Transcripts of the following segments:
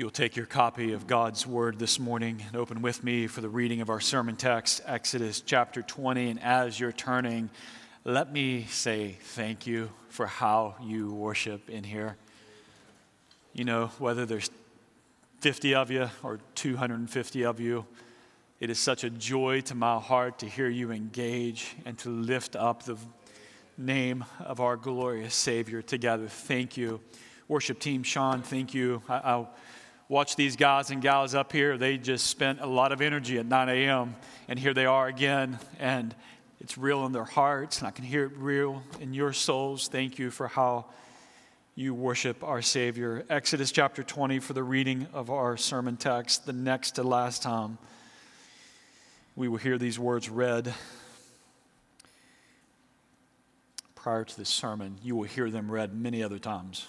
you'll take your copy of God's Word this morning and open with me for the reading of our sermon text, Exodus chapter 20. And as you're turning, let me say thank you for how you worship in here. You know, whether there's 50 of you or 250 of you, it is such a joy to my heart to hear you engage and to lift up the name of our glorious Savior together. Thank you. Worship team, Sean, thank you. I, I watch these guys and gals up here. They just spent a lot of energy at 9 a.m., and here they are again. And it's real in their hearts, and I can hear it real in your souls. Thank you for how you worship our Savior. Exodus chapter 20 for the reading of our sermon text, the next to last time we will hear these words read prior to this sermon. You will hear them read many other times.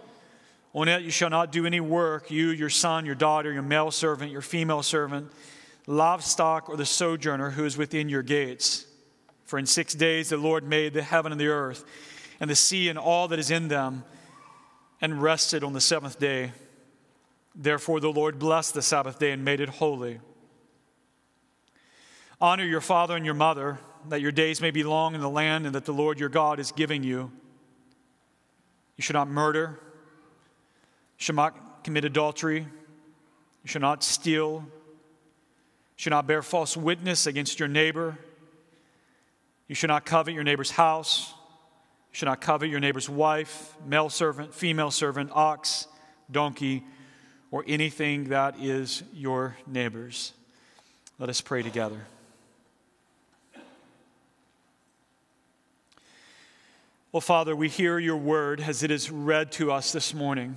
On it you shall not do any work, you, your son, your daughter, your male servant, your female servant, livestock, or the sojourner who is within your gates. For in six days the Lord made the heaven and the earth, and the sea and all that is in them, and rested on the seventh day. Therefore the Lord blessed the Sabbath day and made it holy. Honor your father and your mother, that your days may be long in the land and that the Lord your God is giving you. You should not murder shall not commit adultery. You shall not steal. You shall not bear false witness against your neighbor. You shall not covet your neighbor's house. You shall not covet your neighbor's wife, male servant, female servant, ox, donkey, or anything that is your neighbor's. Let us pray together. Well, Father, we hear your word as it is read to us this morning.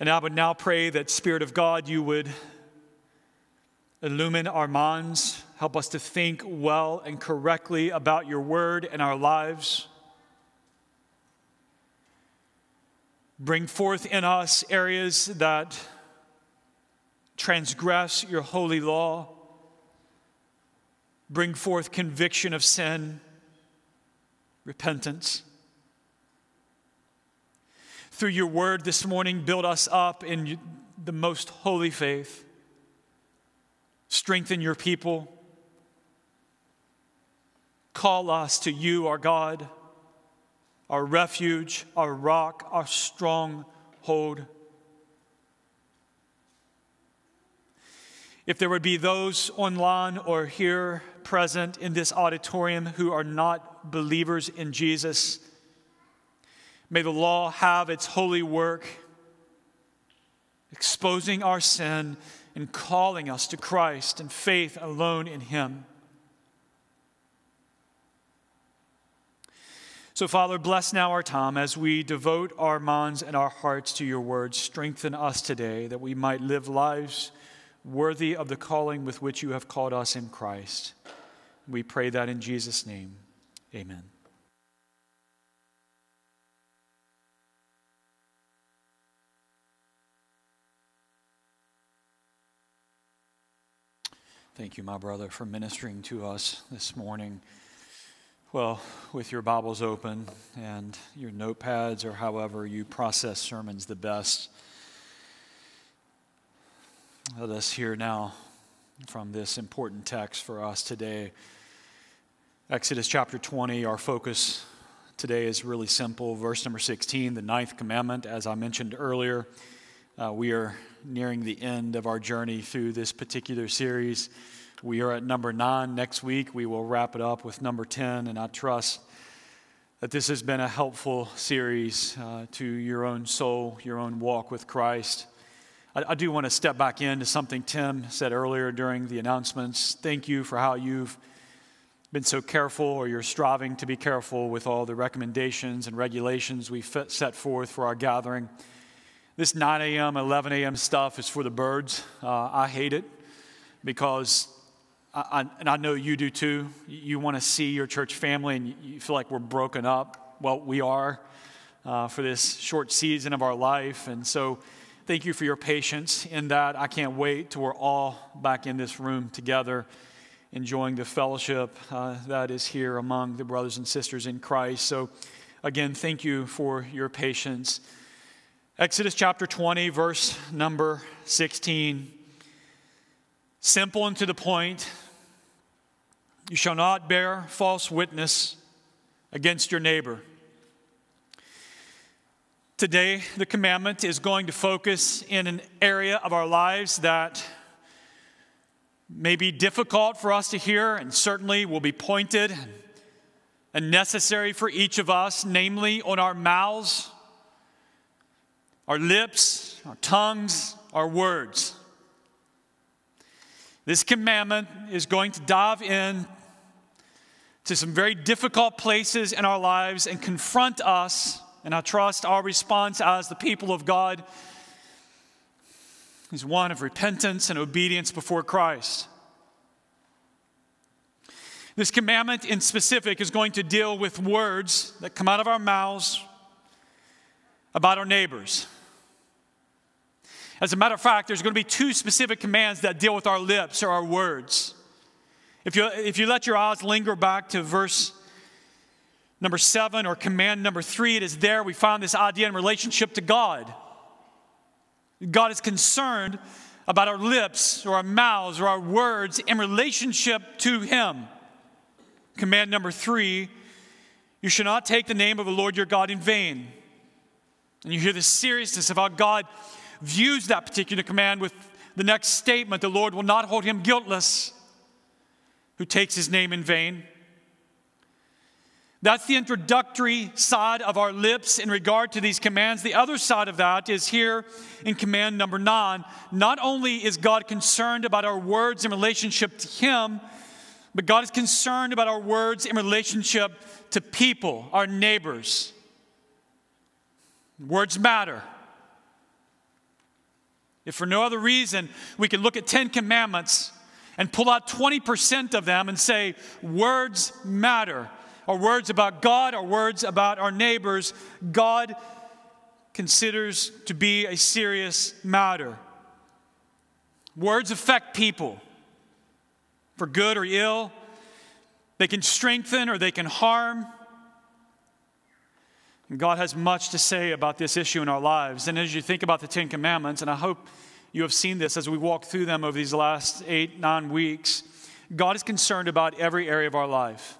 And I would now pray that, Spirit of God, you would illumine our minds, help us to think well and correctly about your word and our lives. Bring forth in us areas that transgress your holy law. Bring forth conviction of sin, repentance through your word this morning, build us up in the most holy faith. Strengthen your people. Call us to you, our God, our refuge, our rock, our stronghold. If there would be those online or here present in this auditorium who are not believers in Jesus, May the law have its holy work, exposing our sin and calling us to Christ and faith alone in Him. So, Father, bless now our time as we devote our minds and our hearts to your word. Strengthen us today that we might live lives worthy of the calling with which you have called us in Christ. We pray that in Jesus' name. Amen. Thank you, my brother, for ministering to us this morning. Well, with your Bibles open and your notepads or however you process sermons the best, let us hear now from this important text for us today. Exodus chapter 20, our focus today is really simple. Verse number 16, the ninth commandment, as I mentioned earlier. Uh, we are nearing the end of our journey through this particular series. We are at number nine. Next week, we will wrap it up with number 10, and I trust that this has been a helpful series uh, to your own soul, your own walk with Christ. I, I do want to step back into something Tim said earlier during the announcements. Thank you for how you've been so careful, or you're striving to be careful with all the recommendations and regulations we set forth for our gathering. This 9 a.m., 11 a.m. stuff is for the birds. Uh, I hate it because, I, I, and I know you do too, you want to see your church family and you feel like we're broken up. Well, we are uh, for this short season of our life. And so, thank you for your patience in that. I can't wait till we're all back in this room together, enjoying the fellowship uh, that is here among the brothers and sisters in Christ. So, again, thank you for your patience. Exodus chapter 20, verse number 16. Simple and to the point. You shall not bear false witness against your neighbor. Today, the commandment is going to focus in an area of our lives that may be difficult for us to hear and certainly will be pointed and necessary for each of us, namely on our mouths our lips, our tongues, our words. This commandment is going to dive in to some very difficult places in our lives and confront us. And I trust our response as the people of God is one of repentance and obedience before Christ. This commandment in specific is going to deal with words that come out of our mouths about our neighbors. As a matter of fact, there's going to be two specific commands that deal with our lips or our words. If you, if you let your eyes linger back to verse number seven or command number three, it is there we find this idea in relationship to God. God is concerned about our lips or our mouths or our words in relationship to Him. Command number three you should not take the name of the Lord your God in vain. And you hear the seriousness of how God views that particular command with the next statement the Lord will not hold him guiltless who takes his name in vain. That's the introductory side of our lips in regard to these commands. The other side of that is here in command number nine. Not only is God concerned about our words in relationship to Him, but God is concerned about our words in relationship to people, our neighbors. Words matter. If for no other reason, we can look at 10 commandments and pull out 20% of them and say, words matter. Or words about God, or words about our neighbors, God considers to be a serious matter. Words affect people for good or ill. They can strengthen or they can harm. God has much to say about this issue in our lives. And as you think about the Ten Commandments, and I hope you have seen this as we walk through them over these last eight, nine weeks, God is concerned about every area of our life.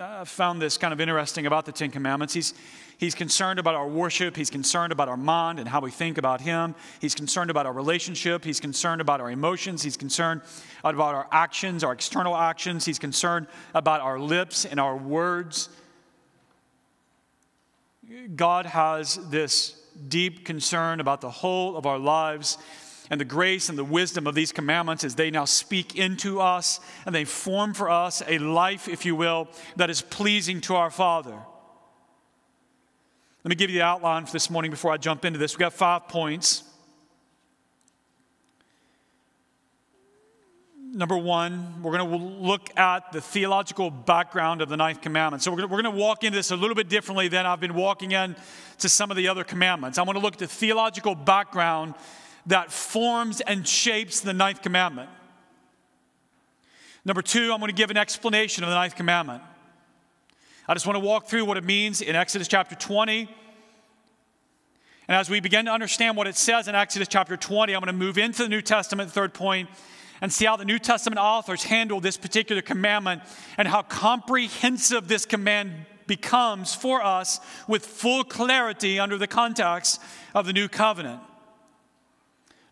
I found this kind of interesting about the Ten Commandments. He's, he's concerned about our worship. He's concerned about our mind and how we think about Him. He's concerned about our relationship. He's concerned about our emotions. He's concerned about our actions, our external actions. He's concerned about our lips and our words. God has this deep concern about the whole of our lives and the grace and the wisdom of these commandments as they now speak into us and they form for us a life, if you will, that is pleasing to our Father. Let me give you the outline for this morning before I jump into this. We've got five points. Number one, we're going to look at the theological background of the ninth commandment. So we're going to walk into this a little bit differently than I've been walking into some of the other commandments. I want to look at the theological background that forms and shapes the ninth commandment. Number two, I'm going to give an explanation of the ninth commandment. I just want to walk through what it means in Exodus chapter 20. And as we begin to understand what it says in Exodus chapter 20, I'm going to move into the New Testament, third point, and see how the New Testament authors handle this particular commandment and how comprehensive this command becomes for us with full clarity under the context of the new covenant.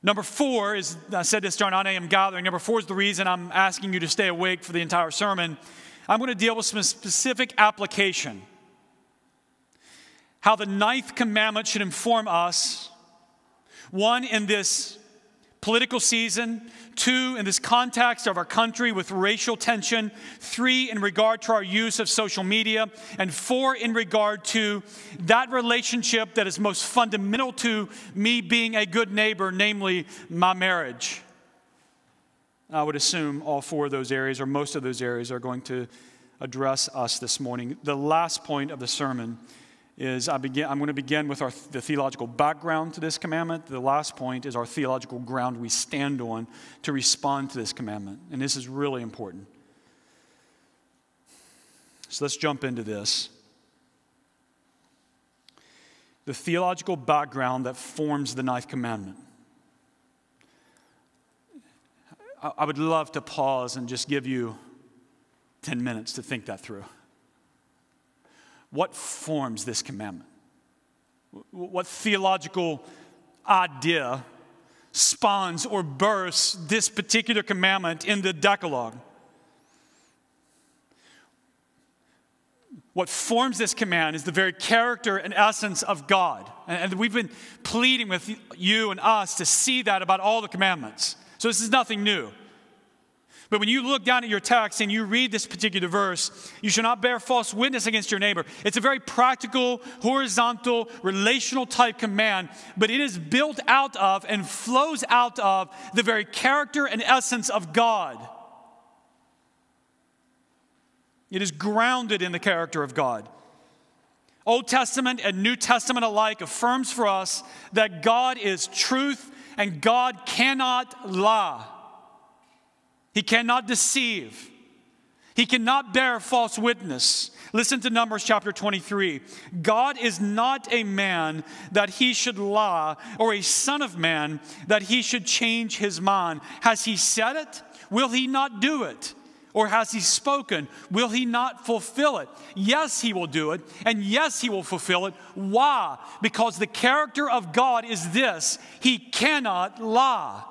Number four is, I said this during 9 a.m. gathering, number four is the reason I'm asking you to stay awake for the entire sermon. I'm going to deal with some specific application. How the ninth commandment should inform us, one, in this political season, two, in this context of our country with racial tension, three, in regard to our use of social media, and four, in regard to that relationship that is most fundamental to me being a good neighbor, namely my marriage. I would assume all four of those areas, or most of those areas, are going to address us this morning. The last point of the sermon is I begin, I'm going to begin with our, the theological background to this commandment. The last point is our theological ground we stand on to respond to this commandment. And this is really important. So let's jump into this. The theological background that forms the ninth commandment. I would love to pause and just give you 10 minutes to think that through. What forms this commandment? What theological idea spawns or bursts this particular commandment in the Decalogue? What forms this command is the very character and essence of God. And we've been pleading with you and us to see that about all the commandments. So this is nothing new. But when you look down at your text and you read this particular verse, you shall not bear false witness against your neighbor. It's a very practical, horizontal, relational type command, but it is built out of and flows out of the very character and essence of God. It is grounded in the character of God. Old Testament and New Testament alike affirms for us that God is truth and God cannot lie. He cannot deceive. He cannot bear false witness. Listen to Numbers chapter 23. God is not a man that he should lie, or a son of man that he should change his mind. Has he said it? Will he not do it? Or has he spoken? Will he not fulfill it? Yes, he will do it, and yes, he will fulfill it. Why? Because the character of God is this He cannot lie.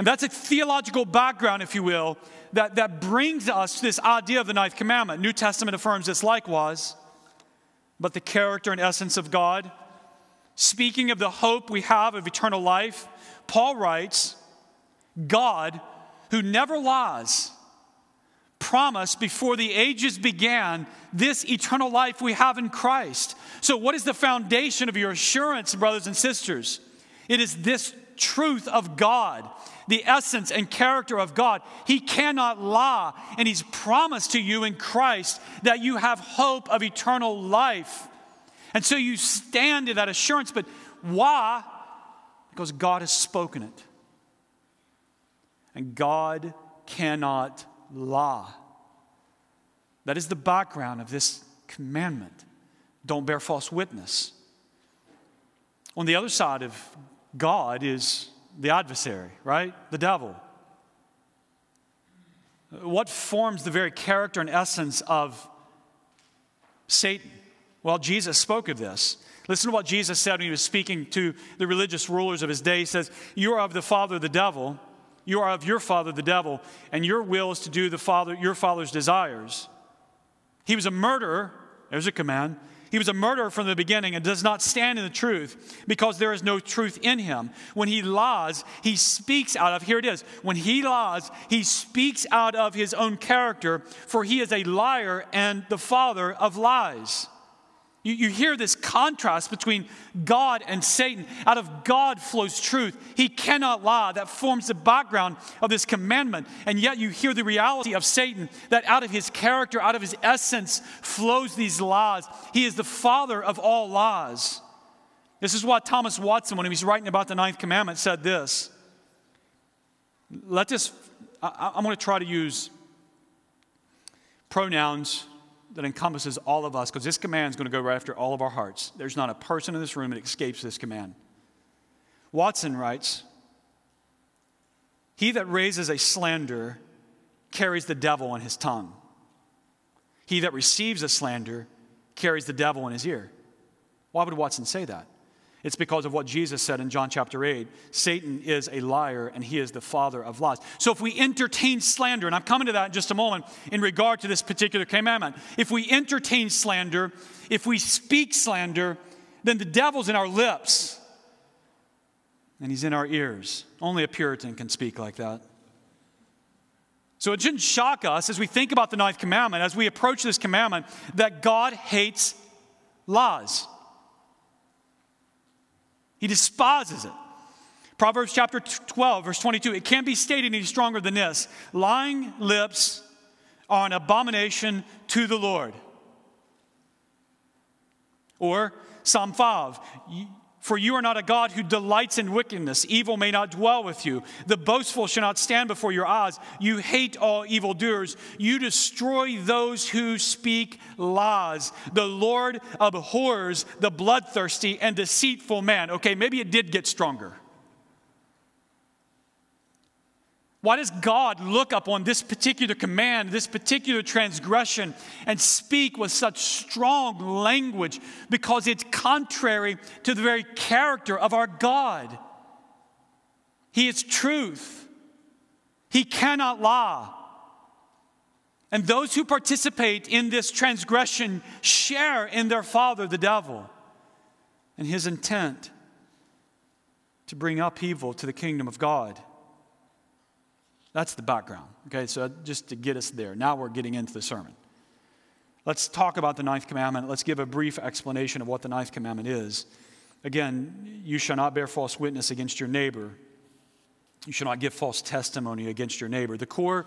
And that's a theological background, if you will, that, that brings us to this idea of the ninth commandment. New Testament affirms this likewise. But the character and essence of God, speaking of the hope we have of eternal life, Paul writes, God, who never lies, promised before the ages began this eternal life we have in Christ. So, what is the foundation of your assurance, brothers and sisters? It is this truth of God the essence and character of God. He cannot lie, and He's promised to you in Christ that you have hope of eternal life. And so you stand in that assurance, but why? Because God has spoken it. And God cannot lie. That is the background of this commandment. Don't bear false witness. On the other side of God is the adversary, right? The devil. What forms the very character and essence of Satan? Well, Jesus spoke of this. Listen to what Jesus said when he was speaking to the religious rulers of his day. He says, You are of the father of the devil, you are of your father the devil, and your will is to do the father, your father's desires. He was a murderer, there's a command, he was a murderer from the beginning and does not stand in the truth because there is no truth in him. When he lies, he speaks out of, here it is, when he lies, he speaks out of his own character, for he is a liar and the father of lies. You, you hear this contrast between God and Satan. Out of God flows truth. He cannot lie. That forms the background of this commandment. And yet you hear the reality of Satan that out of his character, out of his essence, flows these lies. He is the father of all lies. This is why Thomas Watson, when he was writing about the ninth commandment, said this. Let this, I, I'm going to try to use pronouns that encompasses all of us because this command is going to go right after all of our hearts. There's not a person in this room that escapes this command. Watson writes He that raises a slander carries the devil on his tongue. He that receives a slander carries the devil in his ear. Why would Watson say that? It's because of what Jesus said in John chapter 8 Satan is a liar and he is the father of lies. So if we entertain slander, and I'm coming to that in just a moment in regard to this particular commandment, if we entertain slander, if we speak slander, then the devil's in our lips and he's in our ears. Only a Puritan can speak like that. So it shouldn't shock us as we think about the ninth commandment, as we approach this commandment, that God hates lies. He despises it. Proverbs chapter 12, verse 22, it can't be stated any stronger than this lying lips are an abomination to the Lord. Or Psalm 5, for you are not a God who delights in wickedness. Evil may not dwell with you. The boastful shall not stand before your eyes. You hate all evildoers. You destroy those who speak lies. The Lord abhors the bloodthirsty and deceitful man. Okay, maybe it did get stronger. Why does God look upon this particular command, this particular transgression, and speak with such strong language? Because it's contrary to the very character of our God. He is truth, He cannot lie. And those who participate in this transgression share in their father, the devil, and his intent to bring upheaval to the kingdom of God. That's the background. Okay, so just to get us there. Now we're getting into the sermon. Let's talk about the ninth commandment. Let's give a brief explanation of what the ninth commandment is. Again, you shall not bear false witness against your neighbor. You shall not give false testimony against your neighbor. The core,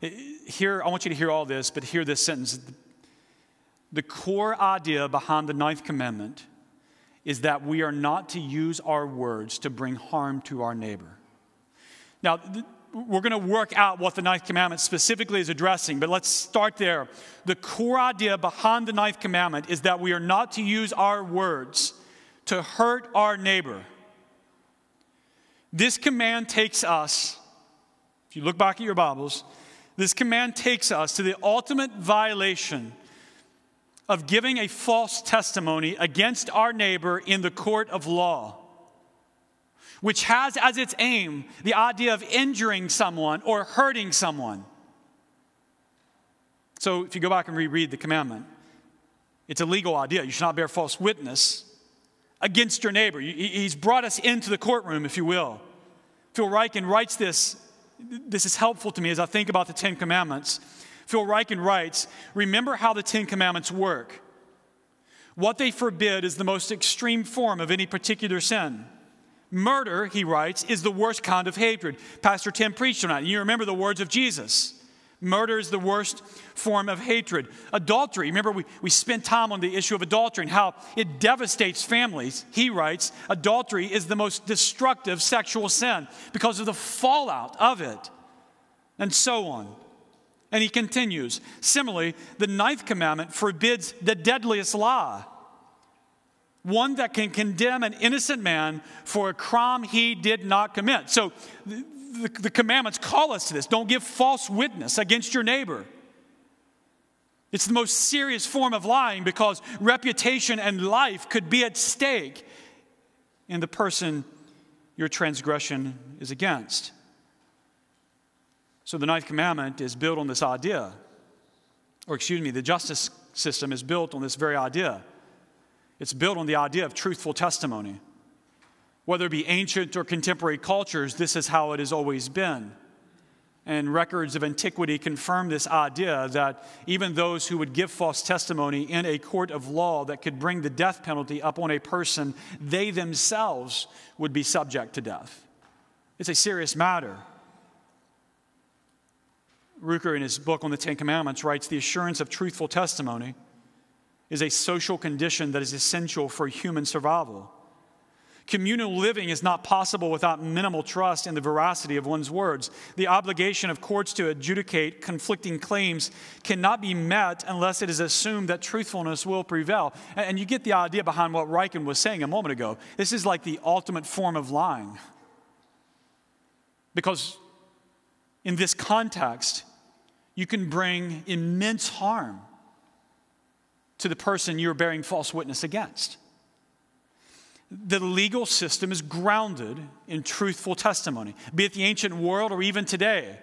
here, I want you to hear all this, but hear this sentence. The core idea behind the ninth commandment is that we are not to use our words to bring harm to our neighbor. Now, we're going to work out what the ninth commandment specifically is addressing, but let's start there. The core idea behind the ninth commandment is that we are not to use our words to hurt our neighbor. This command takes us, if you look back at your Bibles, this command takes us to the ultimate violation of giving a false testimony against our neighbor in the court of law which has as its aim the idea of injuring someone or hurting someone. So if you go back and reread the commandment, it's a legal idea. You should not bear false witness against your neighbor. He's brought us into the courtroom, if you will. Phil Ryken writes this. This is helpful to me as I think about the Ten Commandments. Phil Ryken writes Remember how the Ten Commandments work. What they forbid is the most extreme form of any particular sin. Murder, he writes, is the worst kind of hatred. Pastor Tim preached on that. You remember the words of Jesus. Murder is the worst form of hatred. Adultery, remember we, we spent time on the issue of adultery and how it devastates families. He writes, adultery is the most destructive sexual sin because of the fallout of it, and so on. And he continues, similarly, the ninth commandment forbids the deadliest lie one that can condemn an innocent man for a crime he did not commit. So the, the, the, commandments call us to this don't give false witness against your neighbor. It's the most serious form of lying because reputation and life could be at stake in the person your transgression is against. So the ninth commandment is built on this idea. Or, excuse me, the justice system is built on this very idea. It's built on the idea of truthful testimony. Whether it be ancient or contemporary cultures, this is how it has always been. And records of antiquity confirm this idea that even those who would give false testimony in a court of law that could bring the death penalty upon a person, they themselves would be subject to death. It's a serious matter. Rooker, in his book on the Ten Commandments, writes the assurance of truthful testimony is a social condition that is essential for human survival. Communal living is not possible without minimal trust in the veracity of one's words. The obligation of courts to adjudicate conflicting claims cannot be met unless it is assumed that truthfulness will prevail. And you get the idea behind what Ryken was saying a moment ago. This is like the ultimate form of lying. Because in this context, you can bring immense harm to the person you're bearing false witness against. The legal system is grounded in truthful testimony, be it the ancient world or even today,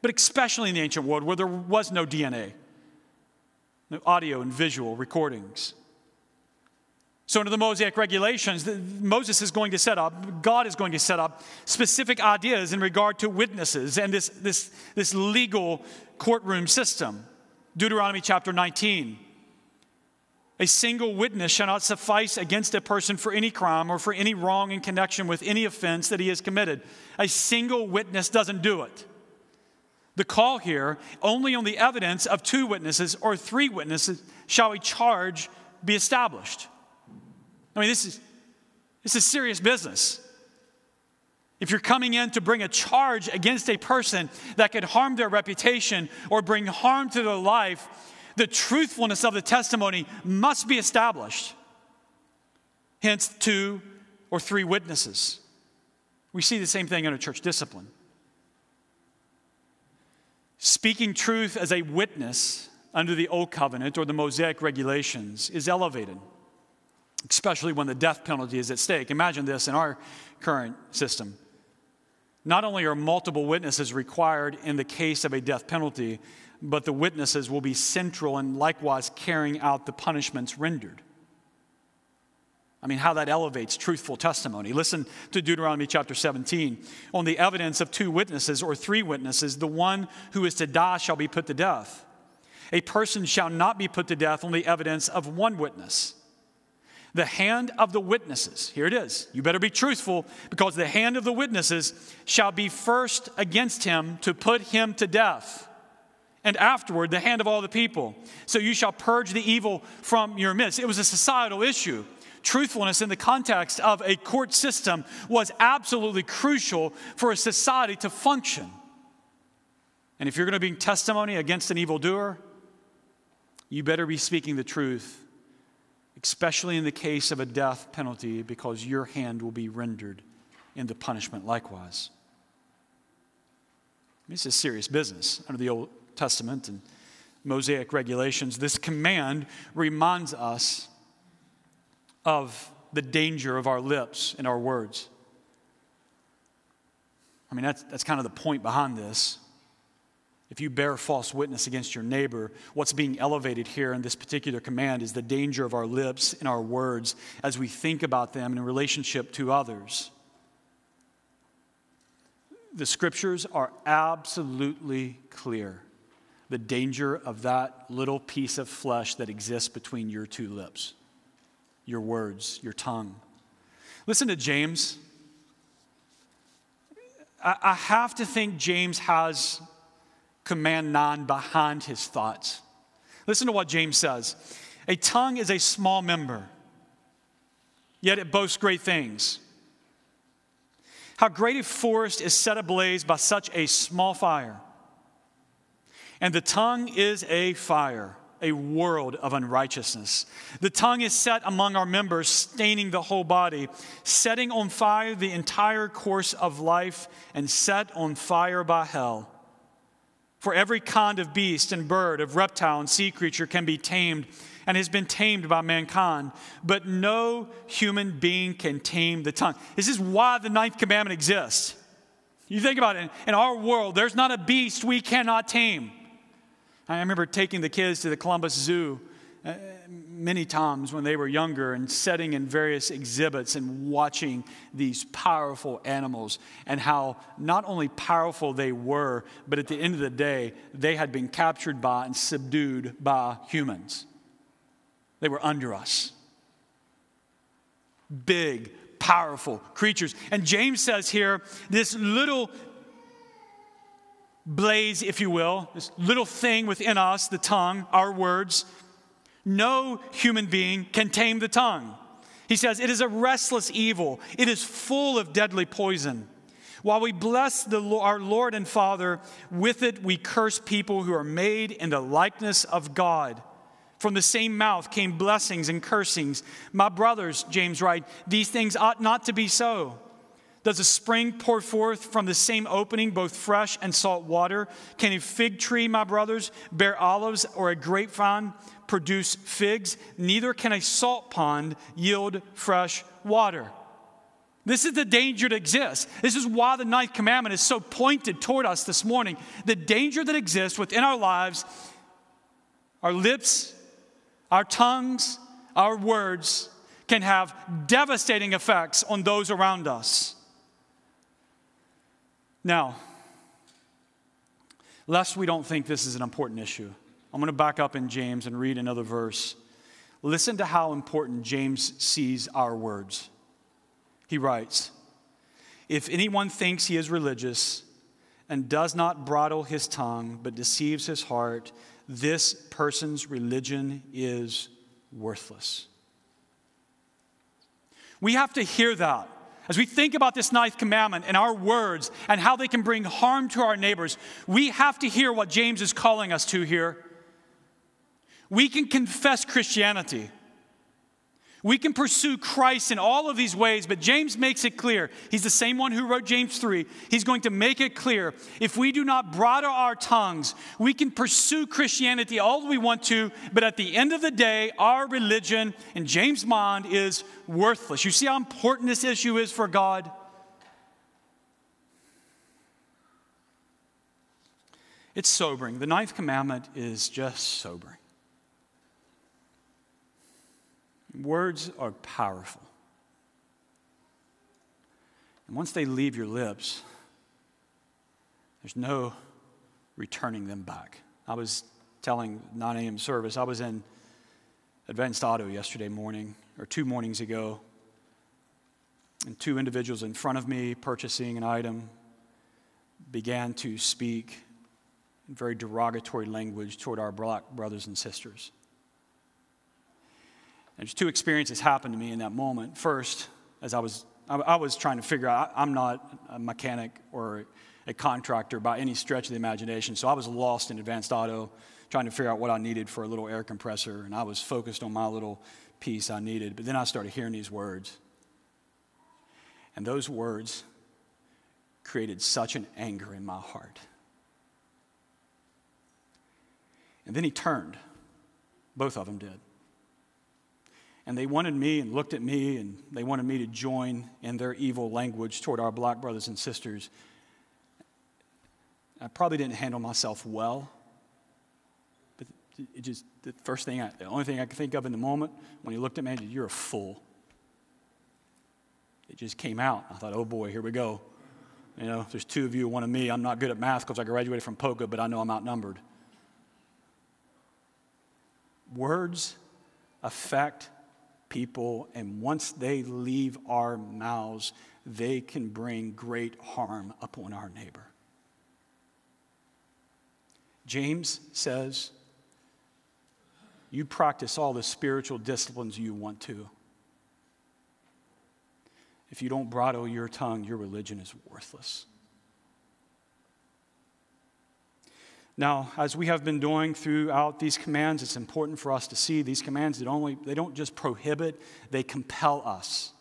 but especially in the ancient world where there was no DNA, no audio and visual recordings. So, under the Mosaic regulations, Moses is going to set up, God is going to set up specific ideas in regard to witnesses and this, this, this legal courtroom system. Deuteronomy chapter 19. A single witness shall not suffice against a person for any crime or for any wrong in connection with any offense that he has committed. A single witness doesn't do it. The call here, only on the evidence of two witnesses or three witnesses shall a charge be established. I mean, this is, this is serious business. If you're coming in to bring a charge against a person that could harm their reputation or bring harm to their life, the truthfulness of the testimony must be established. Hence, two or three witnesses. We see the same thing under church discipline. Speaking truth as a witness under the Old Covenant or the Mosaic regulations is elevated especially when the death penalty is at stake. Imagine this in our current system. Not only are multiple witnesses required in the case of a death penalty, but the witnesses will be central in likewise carrying out the punishments rendered. I mean, how that elevates truthful testimony. Listen to Deuteronomy chapter 17. On the evidence of two witnesses or three witnesses, the one who is to die shall be put to death. A person shall not be put to death on the evidence of one witness the hand of the witnesses, here it is, you better be truthful, because the hand of the witnesses shall be first against him to put him to death, and afterward the hand of all the people. So you shall purge the evil from your midst. It was a societal issue. Truthfulness in the context of a court system was absolutely crucial for a society to function. And if you're going to bring testimony against an evildoer, you better be speaking the truth especially in the case of a death penalty, because your hand will be rendered in the punishment likewise. This is serious business under the Old Testament and Mosaic regulations. This command reminds us of the danger of our lips and our words. I mean, that's, that's kind of the point behind this. If you bear false witness against your neighbor, what's being elevated here in this particular command is the danger of our lips and our words as we think about them in relationship to others. The scriptures are absolutely clear. The danger of that little piece of flesh that exists between your two lips, your words, your tongue. Listen to James. I have to think James has command 9 behind his thoughts. Listen to what James says A tongue is a small member, yet it boasts great things. How great a forest is set ablaze by such a small fire. And the tongue is a fire, a world of unrighteousness. The tongue is set among our members, staining the whole body, setting on fire the entire course of life, and set on fire by hell. For every kind of beast and bird, of reptile and sea creature can be tamed and has been tamed by mankind, but no human being can tame the tongue. This is why the ninth commandment exists. You think about it, in our world, there's not a beast we cannot tame. I remember taking the kids to the Columbus Zoo uh, many times when they were younger and setting in various exhibits and watching these powerful animals and how not only powerful they were, but at the end of the day, they had been captured by and subdued by humans. They were under us. Big, powerful creatures. And James says here this little blaze, if you will, this little thing within us, the tongue, our words, no human being can tame the tongue. He says, It is a restless evil, it is full of deadly poison. While we bless the, our Lord and Father, with it we curse people who are made in the likeness of God. From the same mouth came blessings and cursings. My brothers, James writes, these things ought not to be so. Does a spring pour forth from the same opening both fresh and salt water? Can a fig tree, my brothers, bear olives or a grapevine produce figs? Neither can a salt pond yield fresh water. This is the danger that exists. This is why the ninth commandment is so pointed toward us this morning. The danger that exists within our lives, our lips, our tongues, our words can have devastating effects on those around us. Now, lest we don't think this is an important issue, I'm going to back up in James and read another verse. Listen to how important James sees our words. He writes If anyone thinks he is religious and does not bridle his tongue but deceives his heart, this person's religion is worthless. We have to hear that. As we think about this ninth commandment and our words and how they can bring harm to our neighbors, we have to hear what James is calling us to here. We can confess Christianity. We can pursue Christ in all of these ways, but James makes it clear. He's the same one who wrote James 3. He's going to make it clear. If we do not bridle our tongues, we can pursue Christianity all we want to, but at the end of the day, our religion, in James' mind, is worthless. You see how important this issue is for God? It's sobering. The ninth commandment is just sobering. Words are powerful. And once they leave your lips, there's no returning them back. I was telling 9 a.m. service, I was in Advanced Auto yesterday morning, or two mornings ago, and two individuals in front of me purchasing an item began to speak in very derogatory language toward our black brothers and sisters. There's two experiences happened to me in that moment. First, as I was, I, was trying to figure out, I'm not a mechanic or a contractor by any stretch of the imagination, so I was lost in advanced auto, trying to figure out what I needed for a little air compressor, and I was focused on my little piece I needed. But then I started hearing these words. And those words created such an anger in my heart. And then he turned. Both of them did and they wanted me and looked at me and they wanted me to join in their evil language toward our black brothers and sisters. I probably didn't handle myself well. But it just, the first thing, I, the only thing I could think of in the moment when he looked at me, said, You're a fool. It just came out. I thought, Oh boy, here we go. You know, there's two of you, one of me. I'm not good at math because I graduated from POCA, but I know I'm outnumbered. Words affect people, and once they leave our mouths, they can bring great harm upon our neighbor. James says, You practice all the spiritual disciplines you want to. If you don't bridle your tongue, your religion is worthless. Now, as we have been doing throughout these commands, it's important for us to see these commands that only they don't just prohibit, they compel us.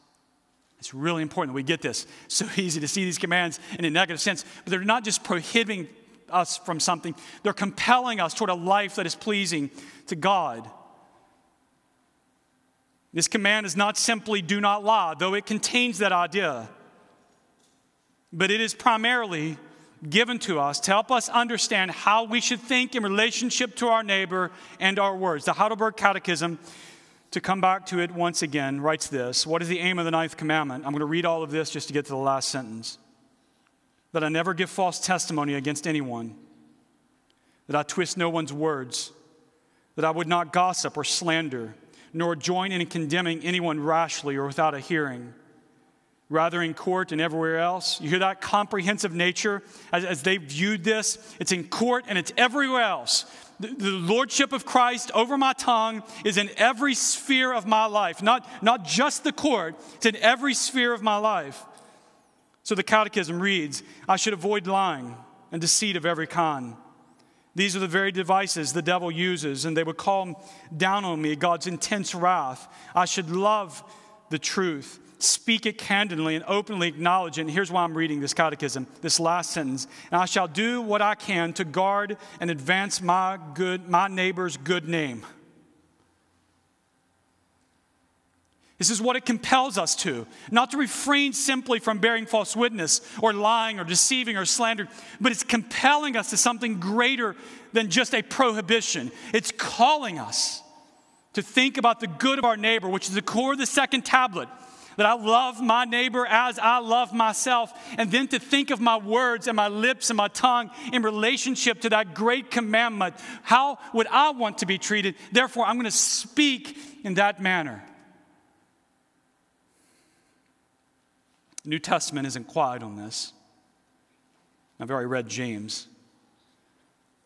It's really important that we get this. So easy to see these commands in a negative sense, but they're not just prohibiting us from something, they're compelling us toward a life that is pleasing to God. This command is not simply do not lie, though it contains that idea. But it is primarily given to us to help us understand how we should think in relationship to our neighbor and our words. The Heidelberg Catechism, to come back to it once again, writes this What is the aim of the ninth commandment? I'm going to read all of this just to get to the last sentence. That I never give false testimony against anyone, that I twist no one's words, that I would not gossip or slander, nor join in condemning anyone rashly or without a hearing rather in court and everywhere else. You hear that comprehensive nature as, as they viewed this? It's in court and it's everywhere else. The, the, lordship of Christ over my tongue is in every sphere of my life, not, not just the court, it's in every sphere of my life. So the Catechism reads I should avoid lying and deceit of every kind. These are the very devices the devil uses, and they would call down on me God's intense wrath. I should love the truth speak it candidly and openly acknowledge it. And here's why I'm reading this catechism, this last sentence. And I shall do what I can to guard and advance my good, my neighbor's good name. This is what it compels us to, not to refrain simply from bearing false witness or lying or deceiving or slandering, but it's compelling us to something greater than just a prohibition. It's calling us to think about the good of our neighbor, which is the core of the second tablet. That I love my neighbor as I love myself, and then to think of my words and my lips and my tongue in relationship to that great commandment. How would I want to be treated? Therefore, I'm going to speak in that manner. New Testament isn't quiet on this. I've already read James.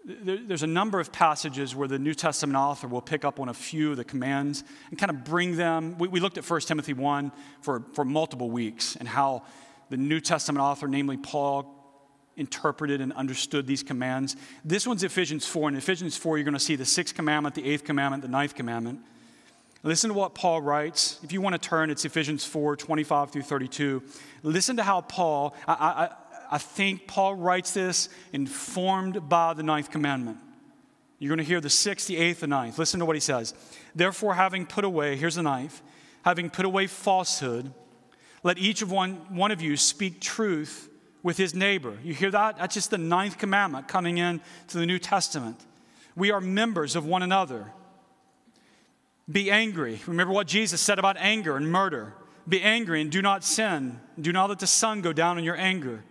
There's a number of passages where the New Testament author will pick up on a few of the commands and kind of bring them. We, looked at 1 Timothy 1 for, for multiple weeks and how the New Testament author, namely Paul, interpreted and understood these commands. This one's Ephesians 4. In Ephesians 4, you're going to see the sixth commandment, the eighth commandment, the ninth commandment. Listen to what Paul writes. If you want to turn, it's Ephesians 4 25 through 32. Listen to how Paul, I, I, think Paul writes this informed by the ninth commandment. You're going to hear the sixth, the eighth, the ninth. Listen to what he says. Therefore, having put away, here's the ninth, having put away falsehood, let each of one, one of you speak truth with his neighbor. You hear that? That's just the ninth commandment coming in to the New Testament. We are members of one another. Be angry. Remember what Jesus said about anger and murder. Be angry and do not sin. Do not let the sun go down in your anger.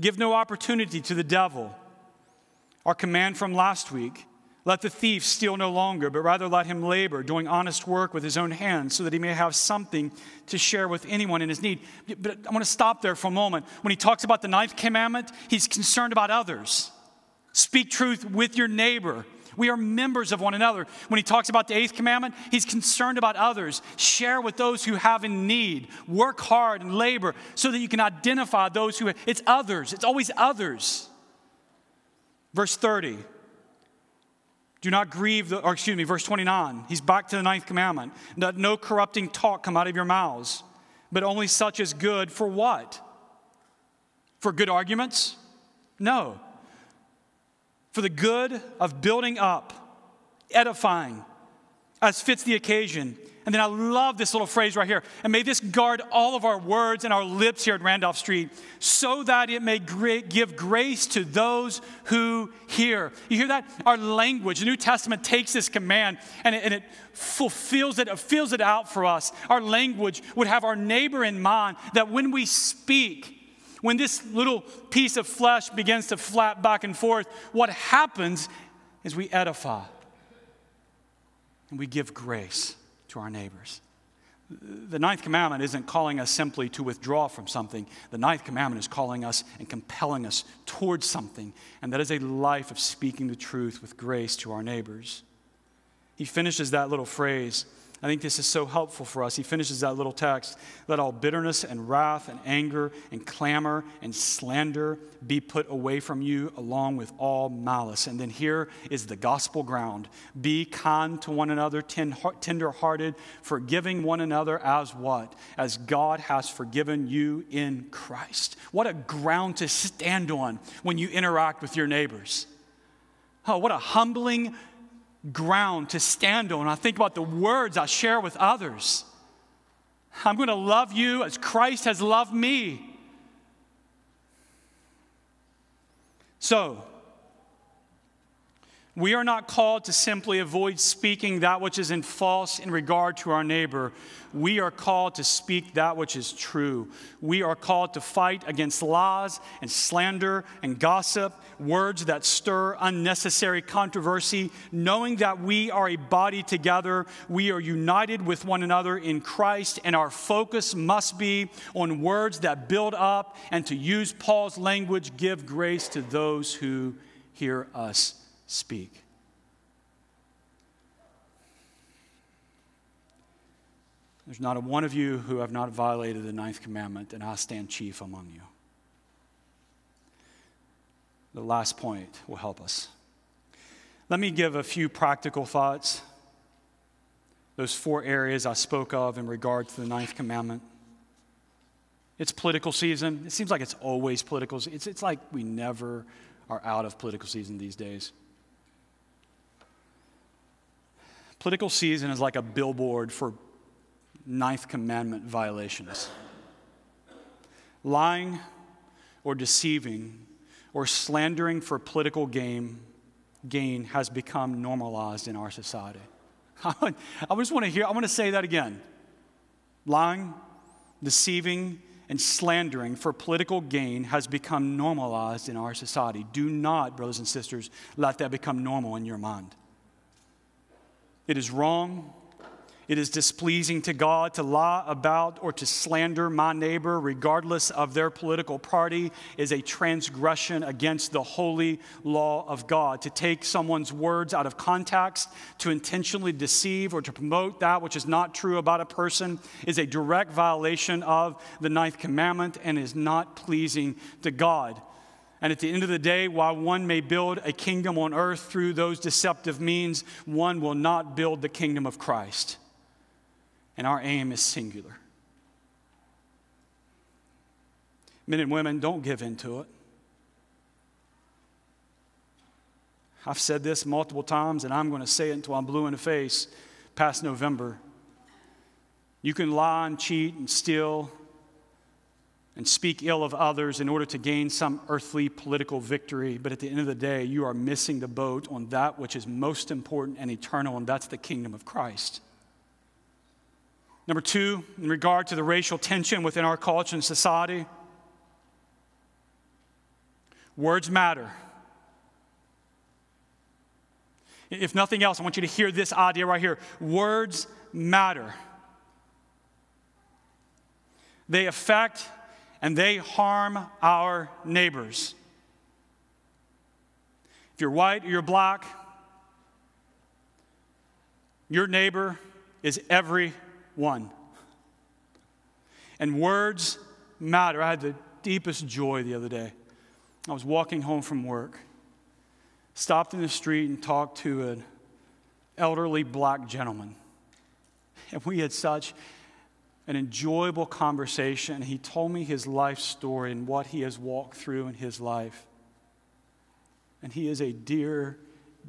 Give no opportunity to the devil. Our command from last week let the thief steal no longer, but rather let him labor, doing honest work with his own hands, so that he may have something to share with anyone in his need. But I want to stop there for a moment. When he talks about the ninth commandment, he's concerned about others. Speak truth with your neighbor. We are members of one another. When he talks about the eighth commandment, he's concerned about others. Share with those who have in need. Work hard and labor so that you can identify those who, it's others. It's always others. Verse 30. Do not grieve, the, or excuse me, verse 29. He's back to the ninth commandment. Let no corrupting talk come out of your mouths, but only such as good for what? For good arguments? No for the good of building up, edifying, as fits the occasion. And then I love this little phrase right here. And may this guard all of our words and our lips here at Randolph Street so that it may give grace to those who hear. You hear that? Our language, the New Testament takes this command and it, fulfills it, it fills it out for us. Our language would have our neighbor in mind that when we speak, when this little piece of flesh begins to flap back and forth, what happens is we edify and we give grace to our neighbors. The ninth commandment isn't calling us simply to withdraw from something. The ninth commandment is calling us and compelling us towards something, and that is a life of speaking the truth with grace to our neighbors. He finishes that little phrase I think this is so helpful for us. He finishes that little text let all bitterness and wrath and anger and clamor and slander be put away from you, along with all malice. And then here is the gospel ground be kind to one another, tender hearted, forgiving one another as what? As God has forgiven you in Christ. What a ground to stand on when you interact with your neighbors. Oh, what a humbling ground to stand on. I think about the words I share with others. I'm going to love you as Christ has loved me. So, we are not called to simply avoid speaking that which is in false in regard to our neighbor. We are called to speak that which is true. We are called to fight against lies and slander and gossip, words that stir unnecessary controversy, knowing that we are a body together. We are united with one another in Christ, and our focus must be on words that build up and, to use Paul's language, give grace to those who hear us speak. There's not a one of you who have not violated the ninth commandment, and I stand chief among you. The last point will help us. Let me give a few practical thoughts. Those four areas I spoke of in regard to the ninth commandment. It's political season. It seems like it's always political. It's, it's like we never are out of political season these days. Political season is like a billboard for Ninth Commandment violations. Lying or deceiving or slandering for political gain, gain has become normalized in our society. I just want to hear, I want to say that again. Lying, deceiving, and slandering for political gain has become normalized in our society. Do not, brothers and sisters, let that become normal in your mind. It is wrong. It is displeasing to God to lie about or to slander my neighbor, regardless of their political party, is a transgression against the holy law of God. To take someone's words out of context, to intentionally deceive or to promote that which is not true about a person, is a direct violation of the ninth commandment and is not pleasing to God. And at the end of the day, while one may build a kingdom on earth through those deceptive means, one will not build the kingdom of Christ. And our aim is singular. Men and women, don't give in to it. I've said this multiple times, and I'm going to say it until I'm blue in the face past November. You can lie and cheat and steal and speak ill of others in order to gain some earthly political victory, but at the end of the day, you are missing the boat on that which is most important and eternal, and that's the kingdom of Christ. Number two, in regard to the racial tension within our culture and society, words matter. If nothing else, I want you to hear this idea right here words matter. They affect and they harm our neighbors. If you're white or you're black, your neighbor is everyone. And words matter. I had the deepest joy the other day. I was walking home from work, stopped in the street and talked to an elderly black gentleman. And we had such an enjoyable conversation. He told me his life story and what he has walked through in his life. And he is a dear,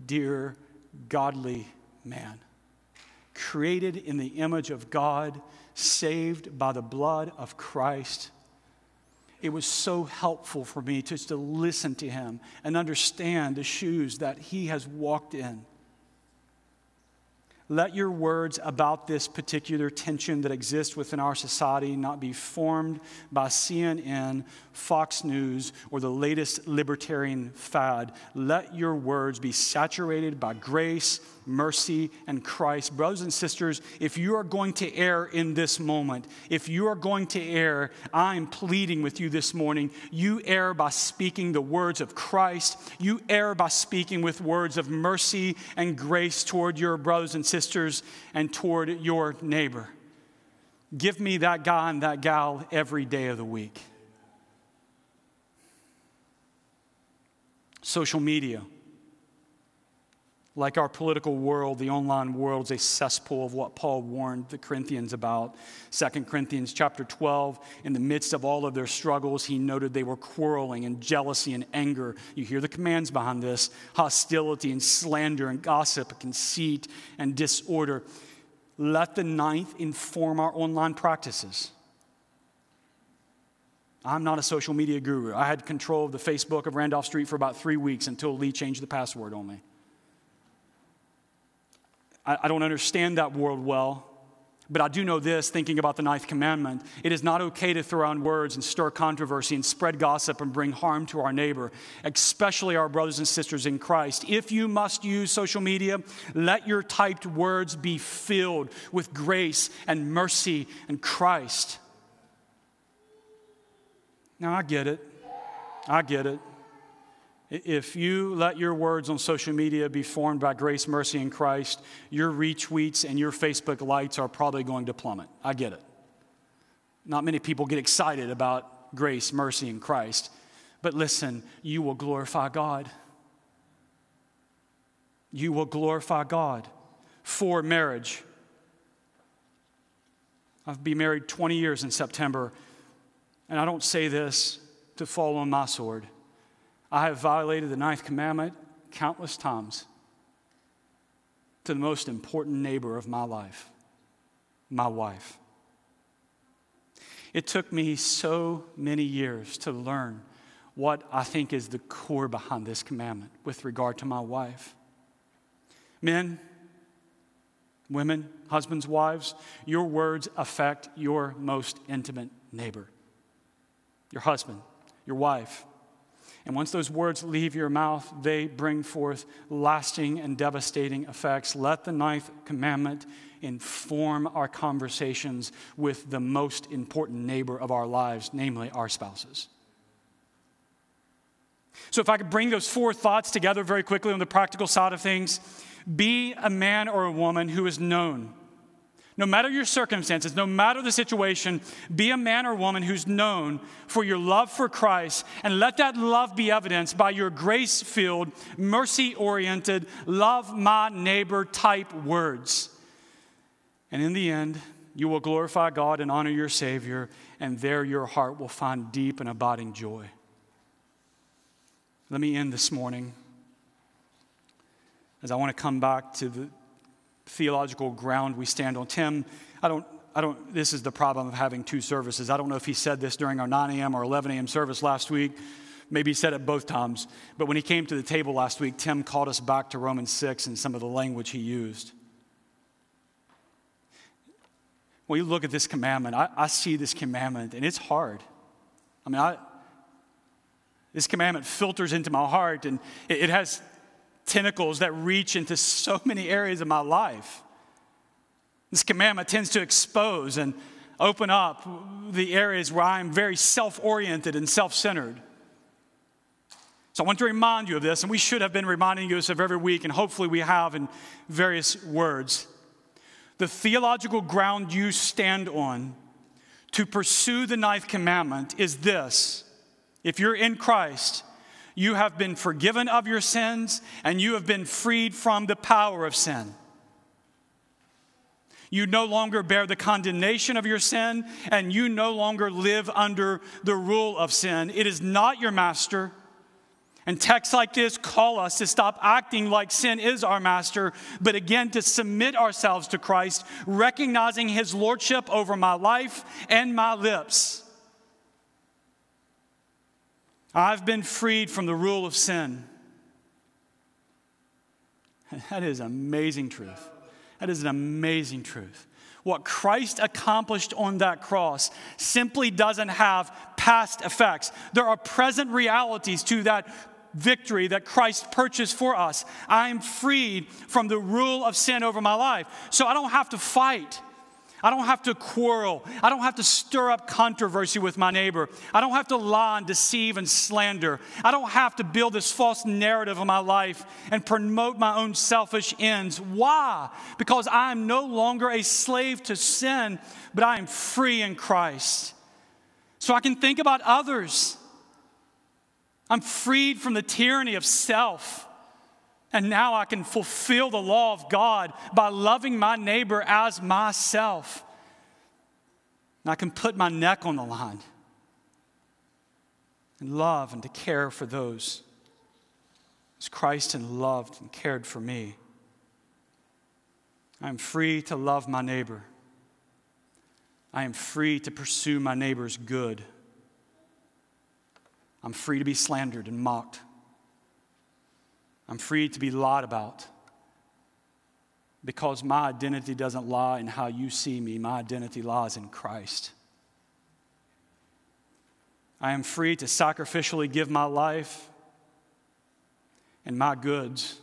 dear, godly man, created in the image of God, saved by the blood of Christ. It was so helpful for me just to listen to him and understand the shoes that he has walked in. Let your words about this particular tension that exists within our society not be formed by CNN, Fox News, or the latest libertarian fad. Let your words be saturated by grace mercy, and Christ. Brothers and sisters, if you are going to err in this moment, if you are going to err, I'm pleading with you this morning. You err by speaking the words of Christ. You err by speaking with words of mercy and grace toward your brothers and sisters and toward your neighbor. Give me that guy and that gal every day of the week. Social media like our political world, the online world is a cesspool of what Paul warned the Corinthians about. 2 Corinthians chapter 12, in the midst of all of their struggles, he noted they were quarreling and jealousy and anger. You hear the commands behind this hostility and slander and gossip, and conceit and disorder. Let the ninth inform our online practices. I'm not a social media guru. I had control of the Facebook of Randolph Street for about three weeks until Lee changed the password on me. I, I don't understand that world well. But I do know this, thinking about the ninth commandment. It is not okay to throw around words and stir controversy and spread gossip and bring harm to our neighbor, especially our brothers and sisters in Christ. If you must use social media, let your typed words be filled with grace and mercy and Christ. Now, I get it. I get it. If you let your words on social media be formed by grace, mercy, and Christ, your retweets and your Facebook likes are probably going to plummet. I get it. Not many people get excited about grace, mercy, and Christ. But listen, you will glorify God. You will glorify God for marriage. I'll be married 20 years in September. and I don't say this to fall on my sword, I have violated the ninth commandment countless times to the most important neighbor of my life, my wife. It took me so many years to learn what I think is the core behind this commandment with regard to my wife. Men, women, husbands, wives, your words affect your most intimate neighbor, your husband, your wife. And once those words leave your mouth, they bring forth lasting and devastating effects. Let the ninth commandment inform our conversations with the most important neighbor of our lives, namely our spouses. So, if I could bring those four thoughts together very quickly on the practical side of things be a man or a woman who is known. No matter your circumstances, no matter the situation, be a man or woman who's known for your love for Christ, and let that love be evidenced by your grace filled, mercy oriented, love my neighbor type words. And in the end, you will glorify God and honor your Savior, and there your heart will find deep and abiding joy. Let me end this morning as I want to come back to the theological ground we stand on. Tim, I don't, I don't, this is the problem of having two services. I don't know if he said this during our 9 a.m. or 11 a.m. service last week. Maybe he said it both times. But when he came to the table last week, Tim called us back to Romans 6 and some of the language he used. When you look at this commandment, I, I see this commandment, and it's hard. I mean, I, this commandment filters into my heart, and it, it has tentacles that reach into so many areas of my life. This commandment tends to expose and open up the areas where I'm very self oriented and self centered. So I want to remind you of this, and we should have been reminding you of this every week, and hopefully we have in various words. The theological ground you stand on to pursue the ninth commandment is this if you're in Christ, you have been forgiven of your sins and you have been freed from the power of sin. You no longer bear the condemnation of your sin and you no longer live under the rule of sin. It is not your master. And texts like this call us to stop acting like sin is our master, but again to submit ourselves to Christ, recognizing his lordship over my life and my lips. I've been freed from the rule of sin. That is amazing truth. That is an amazing truth. What Christ accomplished on that cross simply doesn't have past effects. There are present realities to that victory that Christ purchased for us. I am freed from the rule of sin over my life. So I don't have to fight. I don't have to quarrel. I don't have to stir up controversy with my neighbor. I don't have to lie and deceive and slander. I don't have to build this false narrative of my life and promote my own selfish ends. Why? Because I am no longer a slave to sin, but I am free in Christ. So I can think about others. I'm freed from the tyranny of self. And now I can fulfill the law of God by loving my neighbor as myself. And I can put my neck on the line and love and to care for those as Christ has loved and cared for me. I am free to love my neighbor. I am free to pursue my neighbor's good. I'm free to be slandered and mocked. I'm free to be lied about because my identity doesn't lie in how you see me, my identity lies in Christ. I am free to sacrificially give my life and my goods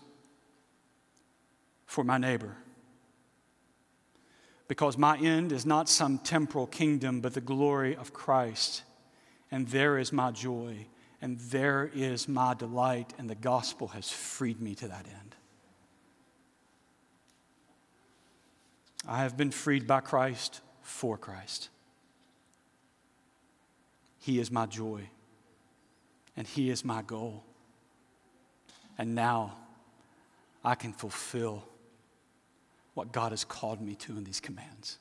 for my neighbor. Because my end is not some temporal kingdom, but the glory of Christ. And there is my joy and there is my delight, and the gospel has freed me to that end. I have been freed by Christ for Christ. He is my joy, and He is my goal. And now I can fulfill what God has called me to in these commands.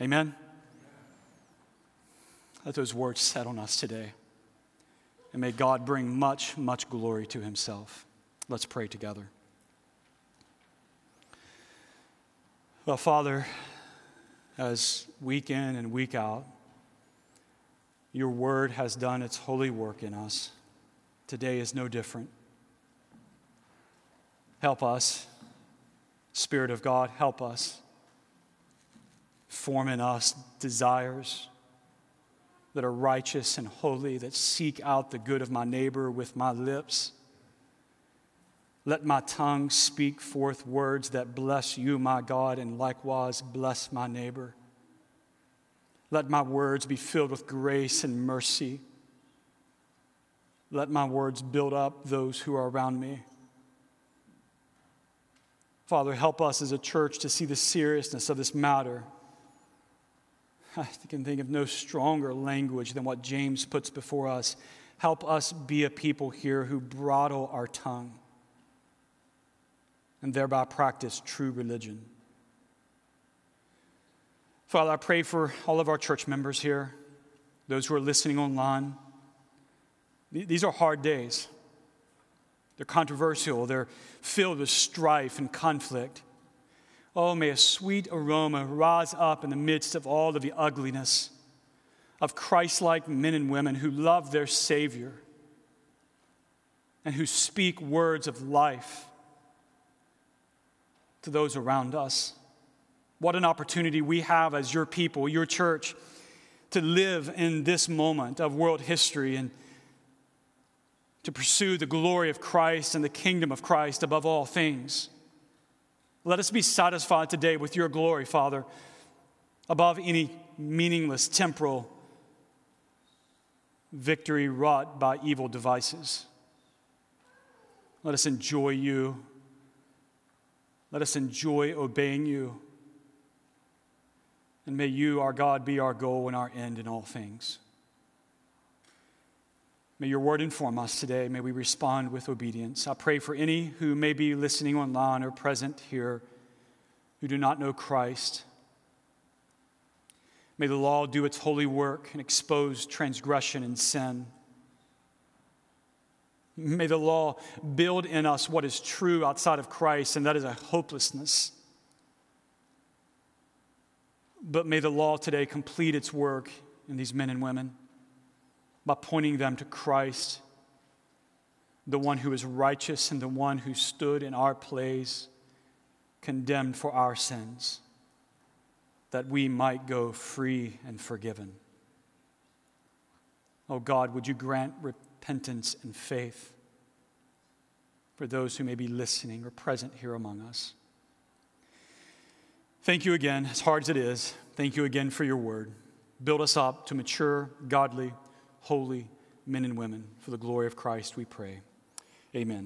Amen? Let those words set on us today. And may God bring much, much glory to himself. Let's pray together. Well, Father, as week in and week out, your word has done its holy work in us. Today is no different. Help us, Spirit of God, help us. Form in us desires that are righteous and holy, that seek out the good of my neighbor with my lips. Let my tongue speak forth words that bless you, my God, and likewise bless my neighbor. Let my words be filled with grace and mercy. Let my words build up those who are around me. Father, help us as a church to see the seriousness of this matter I can think of no stronger language than what James puts before us. Help us be a people here who bridle our tongue and thereby practice true religion. Father, I pray for all of our church members here, those who are listening online. These are hard days. They're controversial, they're filled with strife and conflict. Oh, may a sweet aroma rise up in the midst of all of the ugliness of Christ like men and women who love their Savior and who speak words of life to those around us. What an opportunity we have as your people, your church, to live in this moment of world history and to pursue the glory of Christ and the kingdom of Christ above all things. Let us be satisfied today with your glory, Father, above any meaningless temporal victory wrought by evil devices. Let us enjoy you. Let us enjoy obeying you. And may you, our God, be our goal and our end in all things. May your word inform us today. May we respond with obedience. I pray for any who may be listening online or present here who do not know Christ. May the law do its holy work and expose transgression and sin. May the law build in us what is true outside of Christ, and that is a hopelessness. But may the law today complete its work in these men and women by pointing them to Christ, the one who is righteous and the one who stood in our place, condemned for our sins, that we might go free and forgiven. Oh God, would you grant repentance and faith for those who may be listening or present here among us? Thank you again, as hard as it is. Thank you again for your word. Build us up to mature, godly, holy men and women. For the glory of Christ, we pray. Amen.